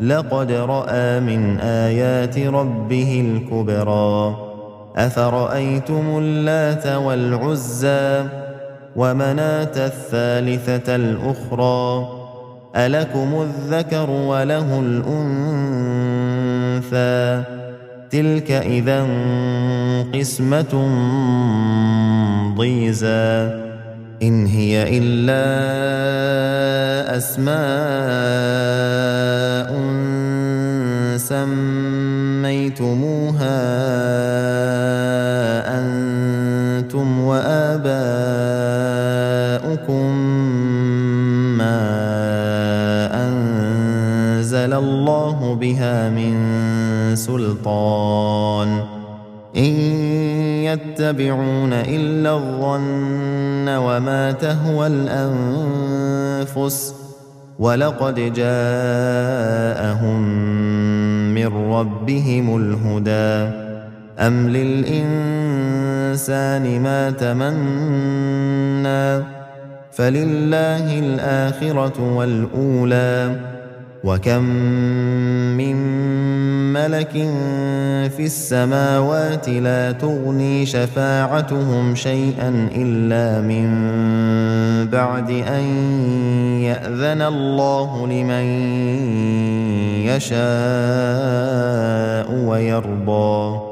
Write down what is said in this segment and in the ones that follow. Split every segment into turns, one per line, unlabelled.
لقد راى من ايات ربه الكبرى افرايتم اللات والعزى ومناه الثالثه الاخرى الكم الذكر وله الانثى تلك اذا قسمه ضيزى ان هي الا اسماء سميتموها أنتم وآباؤكم ما أنزل الله بها من سلطان إن يتبعون إلا الظن وما تهوى الأنفس ولقد جاءهم من ربهم الهدى أم للإنسان ما تمنى فلله الآخرة والأولى وكم من ملك في السماوات لا تغني شفاعتهم شيئا الا من بعد ان ياذن الله لمن يشاء ويرضى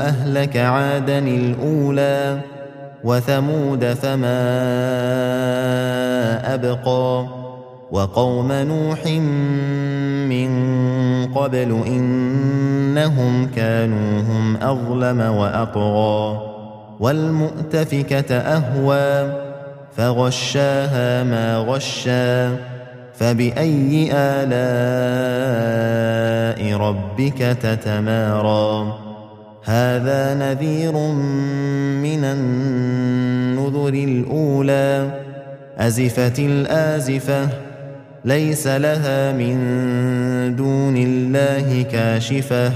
أهلك عادا الأولى وثمود فما أبقى وقوم نوح من قبل إنهم كانوا هم أظلم وأطغى والمؤتفكة أهوى فغشاها ما غشى فبأي آلاء ربك تتمارى هذا نذير من النذر الأولى أزفت الآزفة ليس لها من دون الله كاشفة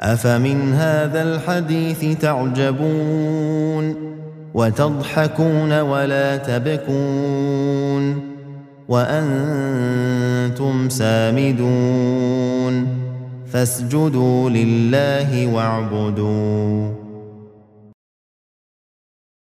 أفمن هذا الحديث تعجبون وتضحكون ولا تبكون وأنتم سامدون فاسجدوا لله واعبدوا